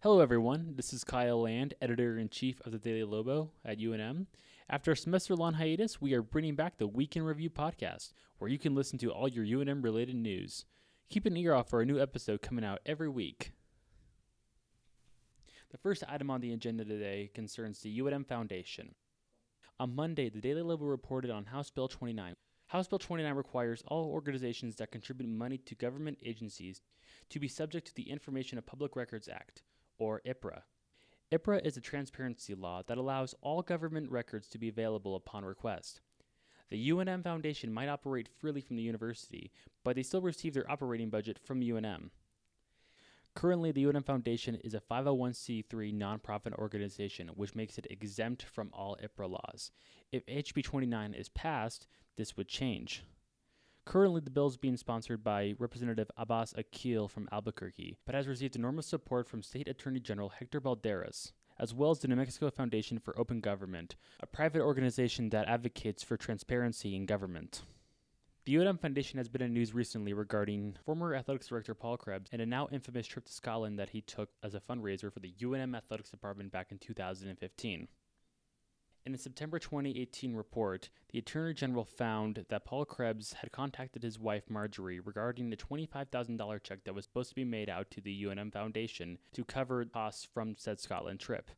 Hello, everyone. This is Kyle Land, editor in chief of the Daily Lobo at UNM. After a semester long hiatus, we are bringing back the Weekend Review podcast, where you can listen to all your UNM related news. Keep an ear out for a new episode coming out every week. The first item on the agenda today concerns the UNM Foundation. On Monday, the Daily Lobo reported on House Bill 29. House Bill 29 requires all organizations that contribute money to government agencies to be subject to the Information of Public Records Act, or IPRA. IPRA is a transparency law that allows all government records to be available upon request. The UNM Foundation might operate freely from the university, but they still receive their operating budget from UNM. Currently, the UNM Foundation is a 501c3 nonprofit organization, which makes it exempt from all IPRA laws. If HB 29 is passed, this would change. Currently, the bill is being sponsored by Representative Abbas Akhil from Albuquerque, but has received enormous support from State Attorney General Hector Balderas, as well as the New Mexico Foundation for Open Government, a private organization that advocates for transparency in government. The UNM Foundation has been in news recently regarding former athletics director Paul Krebs and a now infamous trip to Scotland that he took as a fundraiser for the UNM Athletics Department back in 2015. In a September 2018 report, the Attorney General found that Paul Krebs had contacted his wife Marjorie regarding the $25,000 check that was supposed to be made out to the UNM Foundation to cover costs from said Scotland trip.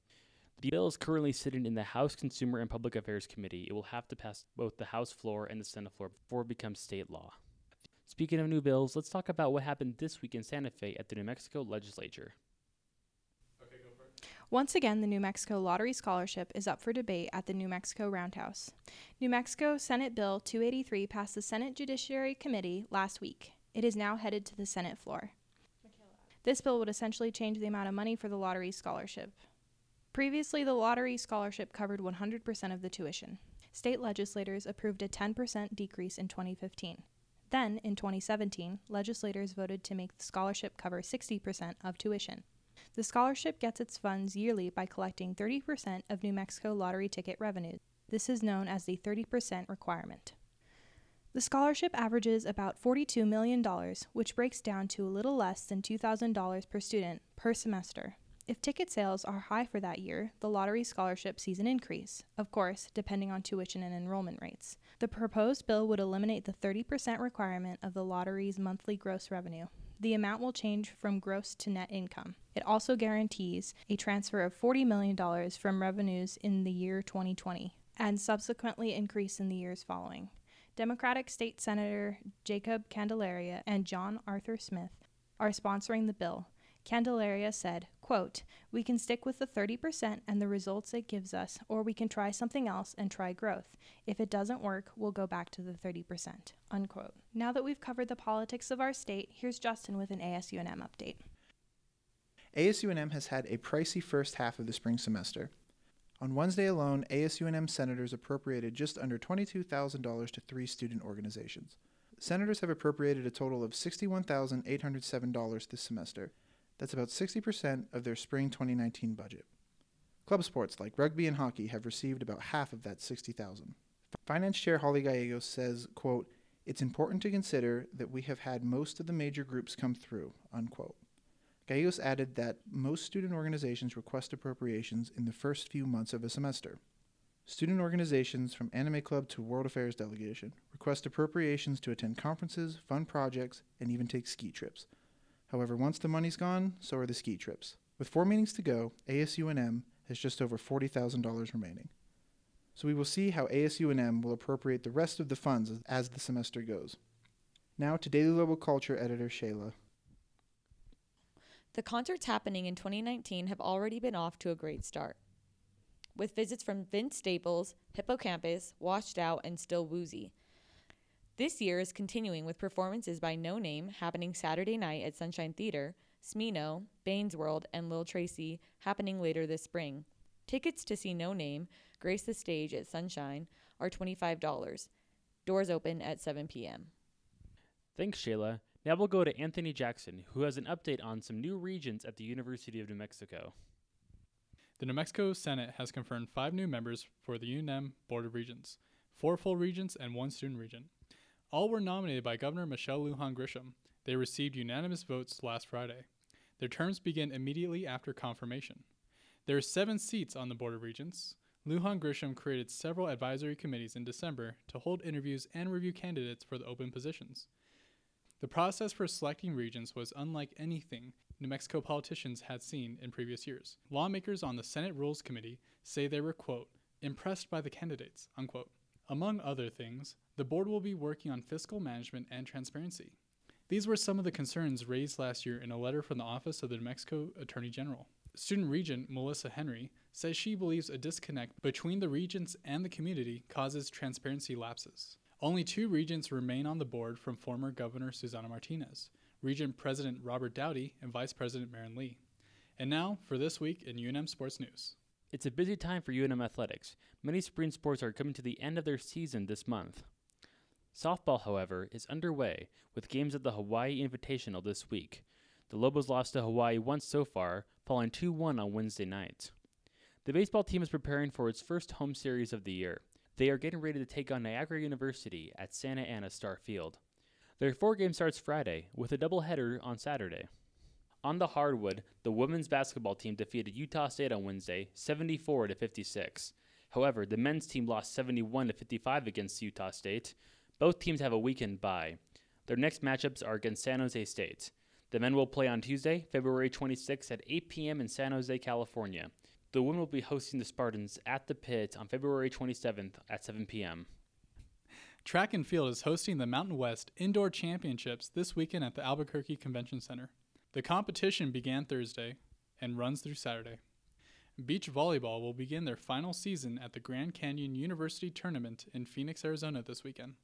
The bill is currently sitting in the House Consumer and Public Affairs Committee. It will have to pass both the House floor and the Senate floor before it becomes state law. Speaking of new bills, let's talk about what happened this week in Santa Fe at the New Mexico legislature. Once again, the New Mexico Lottery Scholarship is up for debate at the New Mexico Roundhouse. New Mexico Senate Bill 283 passed the Senate Judiciary Committee last week. It is now headed to the Senate floor. This bill would essentially change the amount of money for the lottery scholarship. Previously, the lottery scholarship covered 100% of the tuition. State legislators approved a 10% decrease in 2015. Then, in 2017, legislators voted to make the scholarship cover 60% of tuition. The scholarship gets its funds yearly by collecting 30% of New Mexico lottery ticket revenue. This is known as the 30% requirement. The scholarship averages about $42 million, which breaks down to a little less than $2,000 per student per semester. If ticket sales are high for that year, the lottery scholarship sees an increase, of course, depending on tuition and enrollment rates. The proposed bill would eliminate the 30% requirement of the lottery's monthly gross revenue. The amount will change from gross to net income. It also guarantees a transfer of $40 million from revenues in the year 2020 and subsequently increase in the years following. Democratic State Senator Jacob Candelaria and John Arthur Smith are sponsoring the bill. Candelaria said, quote, We can stick with the 30% and the results it gives us, or we can try something else and try growth. If it doesn't work, we'll go back to the 30%. Unquote. Now that we've covered the politics of our state, here's Justin with an ASUNM update. ASUNM has had a pricey first half of the spring semester. On Wednesday alone, ASUNM senators appropriated just under $22,000 to three student organizations. Senators have appropriated a total of $61,807 this semester. That's about 60% of their spring 2019 budget. Club sports like rugby and hockey have received about half of that 60,000. Finance Chair Holly Gallegos says, quote, "It's important to consider that we have had most of the major groups come through." Unquote. Gallegos added that most student organizations request appropriations in the first few months of a semester. Student organizations from Anime Club to World Affairs Delegation request appropriations to attend conferences, fund projects, and even take ski trips. However, once the money's gone, so are the ski trips. With four meetings to go, ASUNM has just over $40,000 remaining. So we will see how ASUNM will appropriate the rest of the funds as the semester goes. Now to Daily Lobo Culture editor Shayla. The concerts happening in 2019 have already been off to a great start. With visits from Vince Staples, Hippo Campus, Washed Out, and Still Woozy. This year is continuing with performances by Noname happening Saturday night at Sunshine Theater, Smino, Baines World, and Lil Tracy happening later this spring. Tickets to see Noname grace the stage at Sunshine are $25. Doors open at 7 p.m. Thanks, Shayla. Now we'll go to Anthony Jackson, who has an update on some new regions at the University of New Mexico. The New Mexico Senate has confirmed five new members for the UNM Board of Regents, four full regents, and one student regent. All were nominated by Governor Michelle Lujan Grisham. They received unanimous votes last Friday. Their terms begin immediately after confirmation. There are seven seats on the Board of Regents. Lujan Grisham created several advisory committees in December to hold interviews and review candidates for the open positions. The process for selecting regents was unlike anything New Mexico politicians had seen in previous years. Lawmakers on the Senate Rules Committee say they were, quote, impressed by the candidates, unquote. Among other things, the board will be working on fiscal management and transparency. These were some of the concerns raised last year in a letter from the Office of the New Mexico Attorney General. Student Regent Melissa Henry says she believes a disconnect between the regents and the community causes transparency lapses. Only two regents remain on the board from former Governor Susana Martinez, Regent President Robert Doughty and Vice President Marron Lee. And now for this week in UNM Sports News. It's a busy time for UNM athletics. Many spring sports are coming to the end of their season this month. Softball, however, is underway with games at the Hawaii Invitational this week. The Lobos lost to Hawaii once so far, falling 2 1 on Wednesday night. The baseball team is preparing for its first home series of the year. They are getting ready to take on Niagara University at Santa Ana Star Field. Their four game starts Friday, with a doubleheader on Saturday. On the hardwood, the women's basketball team defeated Utah State on Wednesday, 74 to 56. However, the men's team lost 71 to 55 against Utah State. Both teams have a weekend bye. Their next matchups are against San Jose State. The men will play on Tuesday, February 26 at 8 p.m. in San Jose, California. The women will be hosting the Spartans at the pit on February 27th at 7 p.m. Track and Field is hosting the Mountain West Indoor Championships this weekend at the Albuquerque Convention Center. The competition began Thursday and runs through Saturday. Beach volleyball will begin their final season at the Grand Canyon University Tournament in Phoenix, Arizona this weekend.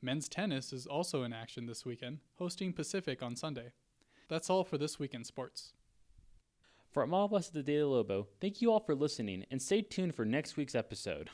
Men's tennis is also in action this weekend, hosting Pacific on Sunday. That's all for this week in sports. From all of us at the Daily Lobo, thank you all for listening and stay tuned for next week's episode.